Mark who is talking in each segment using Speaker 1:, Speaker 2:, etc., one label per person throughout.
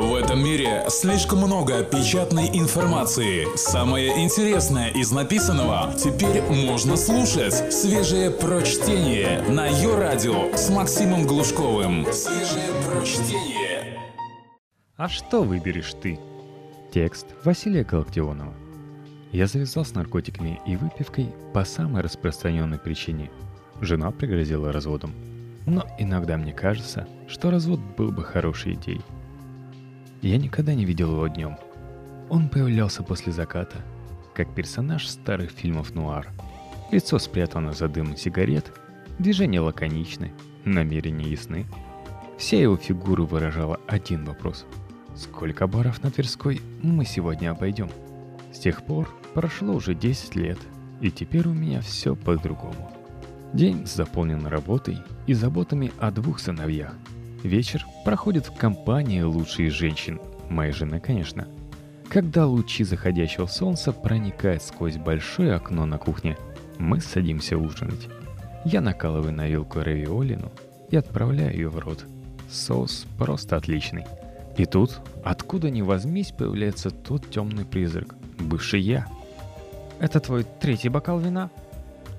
Speaker 1: В этом мире слишком много печатной информации. Самое интересное из написанного теперь можно слушать. Свежее прочтение на ее радио с Максимом Глушковым. Свежее прочтение.
Speaker 2: А что выберешь ты? Текст Василия Галактионова. Я завязал с наркотиками и выпивкой по самой распространенной причине. Жена пригрозила разводом. Но иногда мне кажется, что развод был бы хорошей идеей. Я никогда не видел его днем. Он появлялся после заката, как персонаж старых фильмов нуар. Лицо спрятано за дымом сигарет, движения лаконичны, намерения ясны. Вся его фигура выражала один вопрос. Сколько баров на Тверской мы сегодня обойдем? С тех пор прошло уже 10 лет, и теперь у меня все по-другому. День заполнен работой и заботами о двух сыновьях. Вечер проходит в компании лучших женщин, моей жены, конечно. Когда лучи заходящего солнца проникают сквозь большое окно на кухне, мы садимся ужинать. Я накалываю на вилку равиолину и отправляю ее в рот. Соус просто отличный. И тут, откуда ни возьмись, появляется тот темный призрак, бывший я. «Это твой третий бокал вина?»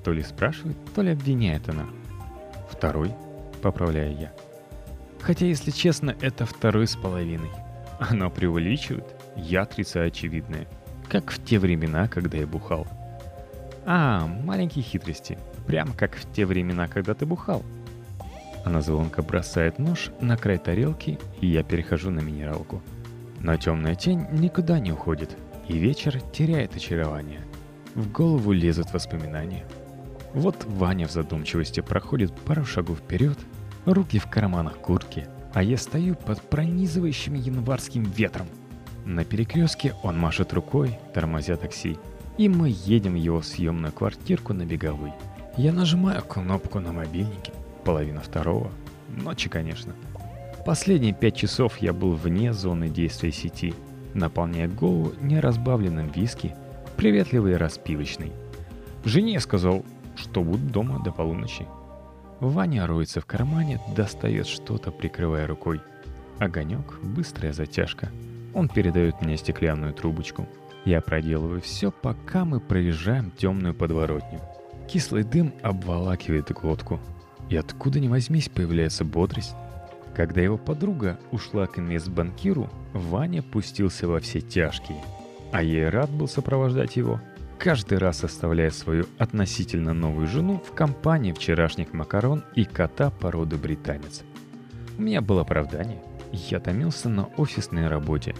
Speaker 2: То ли спрашивает, то ли обвиняет она. Второй, поправляю я. Хотя, если честно, это второй с половиной. Оно преувеличивает, я отрицаю очевидное. Как в те времена, когда я бухал. А, маленькие хитрости. Прям как в те времена, когда ты бухал. Она звонко бросает нож на край тарелки, и я перехожу на минералку. Но темная тень никуда не уходит, и вечер теряет очарование. В голову лезут воспоминания – вот Ваня в задумчивости проходит пару шагов вперед, руки в карманах куртки, а я стою под пронизывающим январским ветром. На перекрестке он машет рукой, тормозя такси, и мы едем в его съемную квартирку на Беговой. Я нажимаю кнопку на мобильнике, половина второго, ночи, конечно. Последние пять часов я был вне зоны действия сети, наполняя голову неразбавленным виски, приветливый и распивочный. Жене сказал, что буду дома до полуночи. Ваня роется в кармане, достает что-то, прикрывая рукой. Огонек, быстрая затяжка. Он передает мне стеклянную трубочку. Я проделываю все, пока мы проезжаем темную подворотню. Кислый дым обволакивает глотку. И откуда ни возьмись появляется бодрость. Когда его подруга ушла к инвестбанкиру, Ваня пустился во все тяжкие. А я и рад был сопровождать его – каждый раз оставляя свою относительно новую жену в компании вчерашних макарон и кота породы британец. У меня было оправдание. Я томился на офисной работе.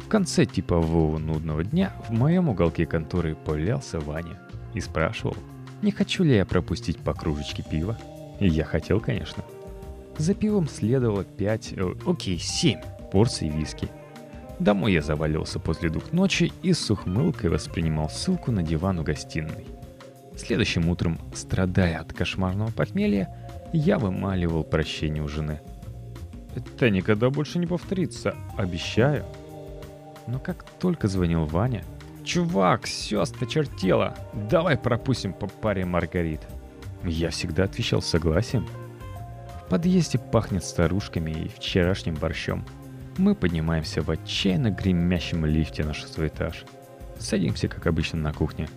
Speaker 2: В конце типового нудного дня в моем уголке конторы появлялся Ваня и спрашивал, не хочу ли я пропустить по кружечке пива. И я хотел, конечно. За пивом следовало 5, э, окей, 7 порций виски – Домой я завалился после двух ночи и с ухмылкой воспринимал ссылку на диван у гостиной. Следующим утром, страдая от кошмарного похмелья, я вымаливал прощение у жены. «Это никогда больше не повторится, обещаю». Но как только звонил Ваня, «Чувак, все осточертело, давай пропустим по паре маргарит». Я всегда отвечал согласием. В подъезде пахнет старушками и вчерашним борщом – мы поднимаемся в отчаянно гремящем лифте на шестой этаж. Садимся, как обычно, на кухне.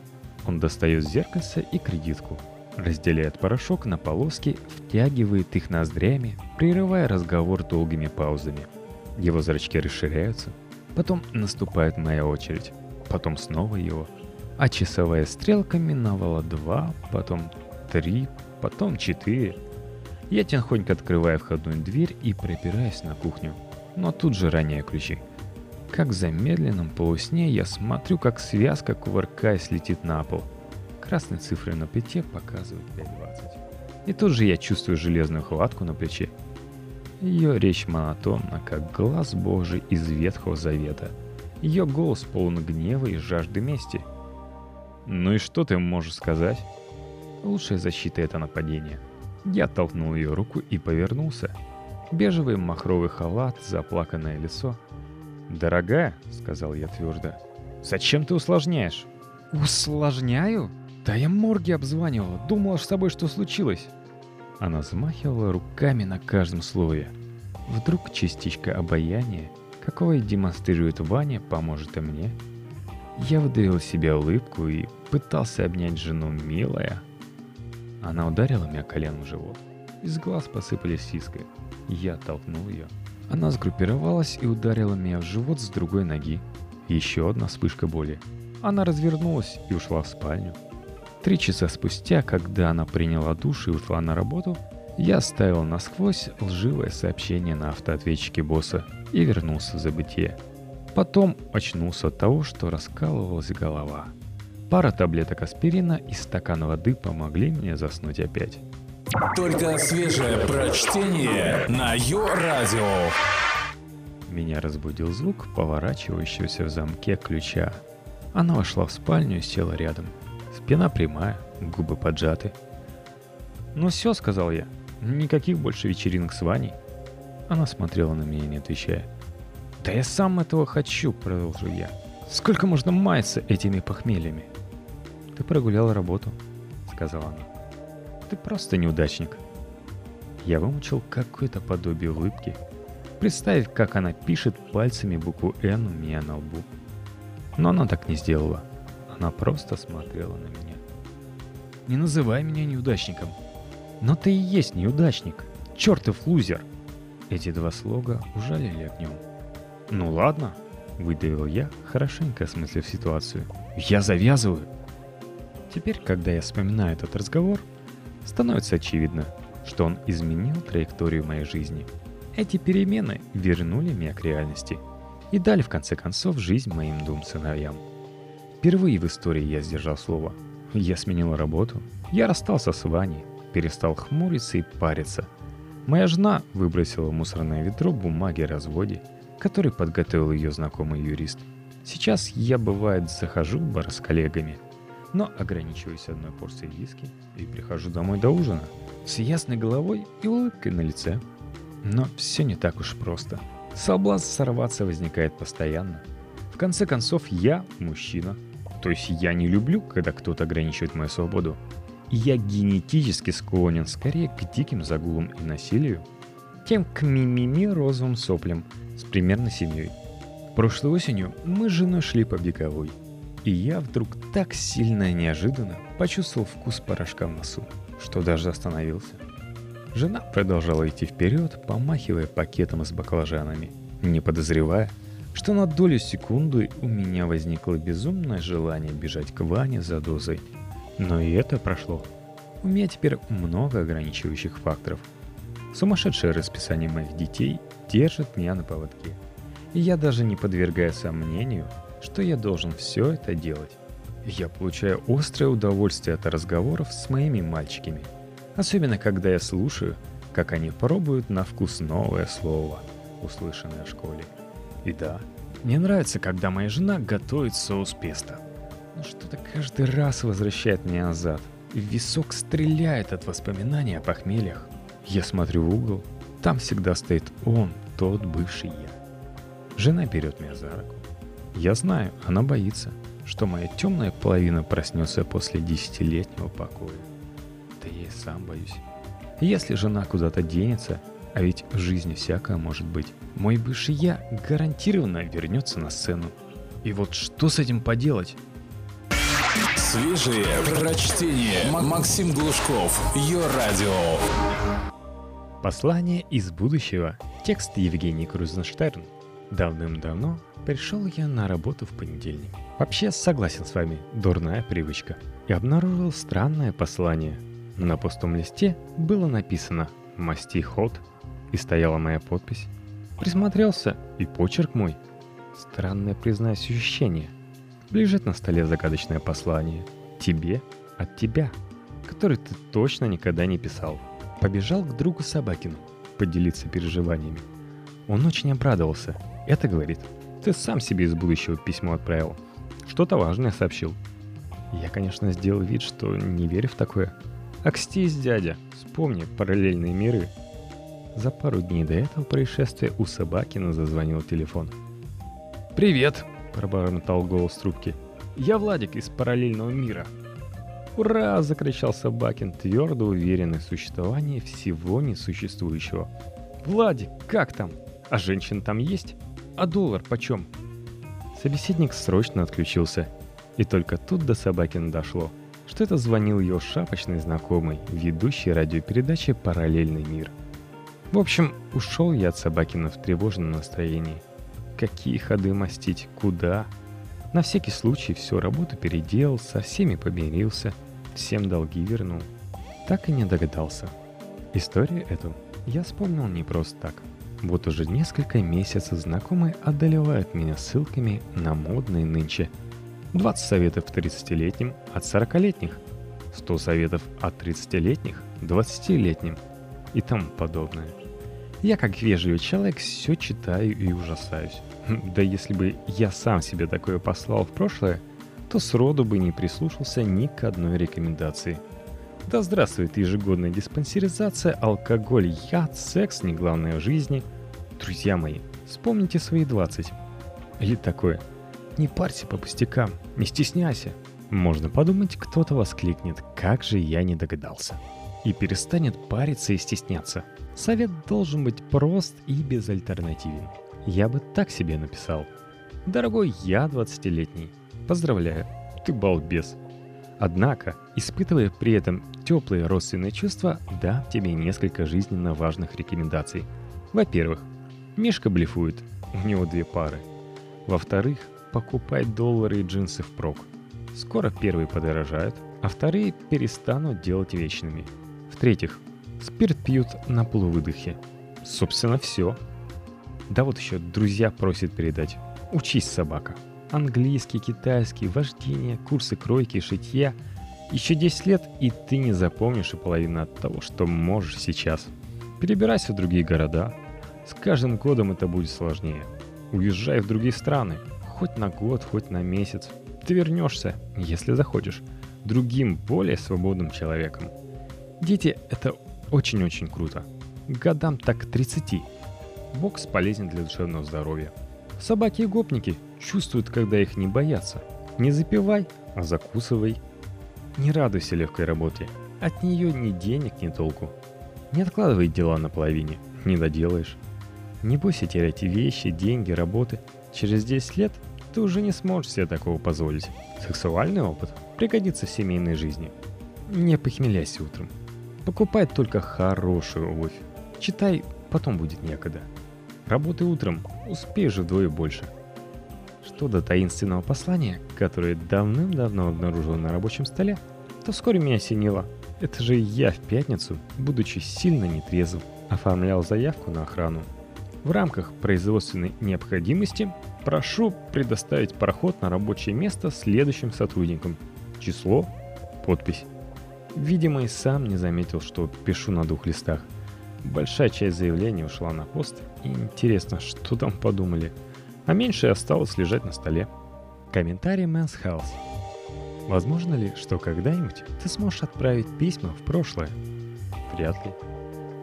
Speaker 2: Он достает зеркальце и кредитку, разделяет порошок на полоски, втягивает их ноздрями, прерывая разговор долгими паузами. Его зрачки расширяются, потом наступает моя очередь, потом снова его. А часовая стрелка миновала два, потом три, потом четыре. Я тихонько открываю входную дверь и пробираюсь на кухню – но тут же роняю ключи. Как в замедленном полусне я смотрю, как связка, кувыркаясь, летит на пол. Красные цифры на плите показывают 5.20. И тут же я чувствую железную хватку на плече. Ее речь монотонна, как глаз Божий из Ветхого Завета. Ее голос полон гнева и жажды мести. «Ну и что ты можешь сказать?» Лучшая защита — это нападение. Я толкнул ее руку и повернулся — Бежевый махровый халат, заплаканное лицо. «Дорогая», — сказал я твердо, — «зачем ты усложняешь?» «Усложняю? Да я морги обзванивала, думала с тобой, что случилось». Она взмахивала руками на каждом слове. Вдруг частичка обаяния, какого демонстрирует Ваня, поможет и мне. Я выдавил себе улыбку и пытался обнять жену, милая. Она ударила меня коленом в живот. Из глаз посыпались искры. Я толкнул ее. Она сгруппировалась и ударила меня в живот с другой ноги. Еще одна вспышка боли. Она развернулась и ушла в спальню. Три часа спустя, когда она приняла душ и ушла на работу, я оставил насквозь лживое сообщение на автоответчике босса и вернулся в забытие. Потом очнулся от того, что раскалывалась голова. Пара таблеток аспирина и стакан воды помогли мне заснуть опять.
Speaker 1: Только свежее прочтение на Йо-Радио.
Speaker 2: Меня разбудил звук поворачивающегося в замке ключа. Она вошла в спальню и села рядом. Спина прямая, губы поджаты. «Ну все», — сказал я, — «никаких больше вечеринок с Ваней». Она смотрела на меня, не отвечая. «Да я сам этого хочу», — продолжил я. «Сколько можно маяться этими похмельями?» «Ты прогуляла работу», — сказала она. Ты просто неудачник. Я вымучил какое-то подобие улыбки, представив, как она пишет пальцами букву «Н» у меня на лбу. Но она так не сделала. Она просто смотрела на меня. «Не называй меня неудачником». «Но ты и есть неудачник. Чертов лузер!» Эти два слога ужалили огнем. «Ну ладно», — выдавил я, хорошенько осмыслив ситуацию. «Я завязываю!» Теперь, когда я вспоминаю этот разговор, становится очевидно, что он изменил траекторию моей жизни. Эти перемены вернули меня к реальности и дали в конце концов жизнь моим двум сыновьям. Впервые в истории я сдержал слово. Я сменил работу, я расстался с Ваней, перестал хмуриться и париться. Моя жена выбросила в мусорное ведро бумаги о разводе, который подготовил ее знакомый юрист. Сейчас я, бывает, захожу в бар с коллегами – но ограничиваюсь одной порцией виски и прихожу домой до ужина с ясной головой и улыбкой на лице. Но все не так уж просто. Соблазн сорваться возникает постоянно. В конце концов, я мужчина. То есть я не люблю, когда кто-то ограничивает мою свободу. Я генетически склонен скорее к диким загулам и насилию, чем к мимими розовым соплям с примерно семьей. Прошлой осенью мы с женой шли по беговой – и я вдруг так сильно и неожиданно почувствовал вкус порошка в носу, что даже остановился. Жена продолжала идти вперед, помахивая пакетом с баклажанами, не подозревая, что на долю секунды у меня возникло безумное желание бежать к Ване за дозой. Но и это прошло. У меня теперь много ограничивающих факторов. Сумасшедшее расписание моих детей держит меня на поводке. И я даже не подвергаю сомнению что я должен все это делать. Я получаю острое удовольствие от разговоров с моими мальчиками. Особенно, когда я слушаю, как они пробуют на вкус новое слово, услышанное в школе. И да, мне нравится, когда моя жена готовит соус песто. Но что-то каждый раз возвращает меня назад. И висок стреляет от воспоминаний о похмельях. Я смотрю в угол, там всегда стоит он, тот бывший я. Жена берет меня за руку. Я знаю, она боится, что моя темная половина проснется после десятилетнего покоя. Да я и сам боюсь. Если жена куда-то денется, а ведь в жизни всякое может быть, мой бывший я гарантированно вернется на сцену. И вот что с этим поделать?
Speaker 1: Свежие прочтение. Максим Глушков. Ее радио.
Speaker 2: Послание из будущего. Текст Евгений Крузенштерн. Давным-давно Пришел я на работу в понедельник. Вообще согласен с вами, дурная привычка. И обнаружил странное послание. На пустом листе было написано «Масти ход» и стояла моя подпись. Присмотрелся и почерк мой. Странное, признаюсь, ощущение. Лежит на столе загадочное послание. Тебе от тебя, который ты точно никогда не писал. Побежал к другу Собакину поделиться переживаниями. Он очень обрадовался. Это, говорит, ты сам себе из будущего письмо отправил. Что-то важное сообщил. Я, конечно, сделал вид, что не верю в такое. Акстись, дядя, вспомни параллельные миры. За пару дней до этого происшествия у Собакина зазвонил телефон. «Привет!» – пробормотал голос трубки. «Я Владик из параллельного мира». «Ура!» – закричал Собакин, твердо уверенный в существовании всего несуществующего. «Владик, как там? А женщин там есть?» А доллар почем? Собеседник срочно отключился. И только тут до Собакина дошло, что это звонил ее шапочный знакомый, ведущий радиопередачи «Параллельный мир». В общем, ушел я от Собакина в тревожном настроении. Какие ходы мастить? Куда? На всякий случай всю работу переделал, со всеми помирился, всем долги вернул. Так и не догадался. Историю эту я вспомнил не просто так. Вот уже несколько месяцев знакомые одолевают меня ссылками на модные нынче. 20 советов 30-летним от 40-летних, 100 советов от 30-летних 20-летним и тому подобное. Я как вежливый человек все читаю и ужасаюсь. Да если бы я сам себе такое послал в прошлое, то сроду бы не прислушался ни к одной рекомендации. Да здравствует ежегодная диспансеризация, алкоголь, яд, секс не главное в жизни. Друзья мои, вспомните свои 20. Или такое. Не парься по пустякам, не стесняйся. Можно подумать, кто-то воскликнет, как же я не догадался. И перестанет париться и стесняться. Совет должен быть прост и безальтернативен. Я бы так себе написал. Дорогой я 20-летний, поздравляю, ты балбес. Однако, испытывая при этом теплые родственные чувства, дам тебе несколько жизненно важных рекомендаций. Во-первых, Мишка блефует, у него две пары. Во-вторых, покупай доллары и джинсы впрок. Скоро первые подорожают, а вторые перестанут делать вечными. В-третьих, спирт пьют на полувыдохе. Собственно, все. Да вот еще друзья просят передать. Учись, собака. Английский, китайский, вождение, курсы кройки, шитья. Еще 10 лет, и ты не запомнишь и половину от того, что можешь сейчас. Перебирайся в другие города. С каждым годом это будет сложнее. Уезжай в другие страны. Хоть на год, хоть на месяц. Ты вернешься, если захочешь, другим, более свободным человеком. Дети — это очень-очень круто. Годам так 30 Бокс полезен для душевного здоровья. Собаки и гопники чувствуют, когда их не боятся. Не запивай, а закусывай. Не радуйся легкой работе. От нее ни денег, ни толку. Не откладывай дела на половине, не доделаешь. Не бойся терять вещи, деньги, работы. Через 10 лет ты уже не сможешь себе такого позволить. Сексуальный опыт пригодится в семейной жизни. Не похмеляйся утром. Покупай только хорошую обувь. Читай, потом будет некогда. Работай утром, успеешь вдвое больше. Что до таинственного послания, которое давным-давно обнаружил на рабочем столе, то вскоре меня осенило. Это же я в пятницу, будучи сильно нетрезв, оформлял заявку на охрану. В рамках производственной необходимости прошу предоставить проход на рабочее место следующим сотрудникам. Число, подпись. Видимо, и сам не заметил, что пишу на двух листах – Большая часть заявления ушла на пост, интересно, что там подумали. А меньшее осталось лежать на столе. Комментарий Men's Health. Возможно ли, что когда-нибудь ты сможешь отправить письма в прошлое? Вряд ли.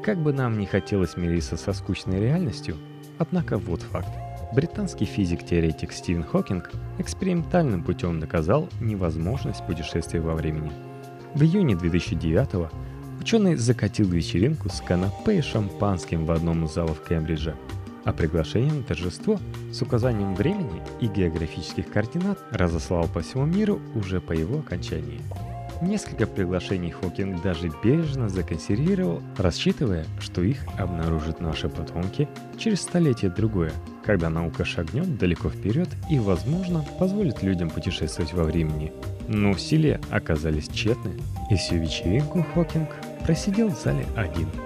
Speaker 2: Как бы нам не хотелось мириться со скучной реальностью, однако вот факт. Британский физик-теоретик Стивен Хокинг экспериментальным путем доказал невозможность путешествия во времени. В июне 2009 Ученый закатил вечеринку с канапе и шампанским в одном из залов Кембриджа, а приглашение на торжество с указанием времени и географических координат разослал по всему миру уже по его окончании. Несколько приглашений Хокинг даже бережно законсервировал, рассчитывая, что их обнаружат наши потомки через столетие другое, когда наука шагнет далеко вперед и, возможно, позволит людям путешествовать во времени. Но усилия оказались тщетны, и всю вечеринку Хокинг просидел в зале один –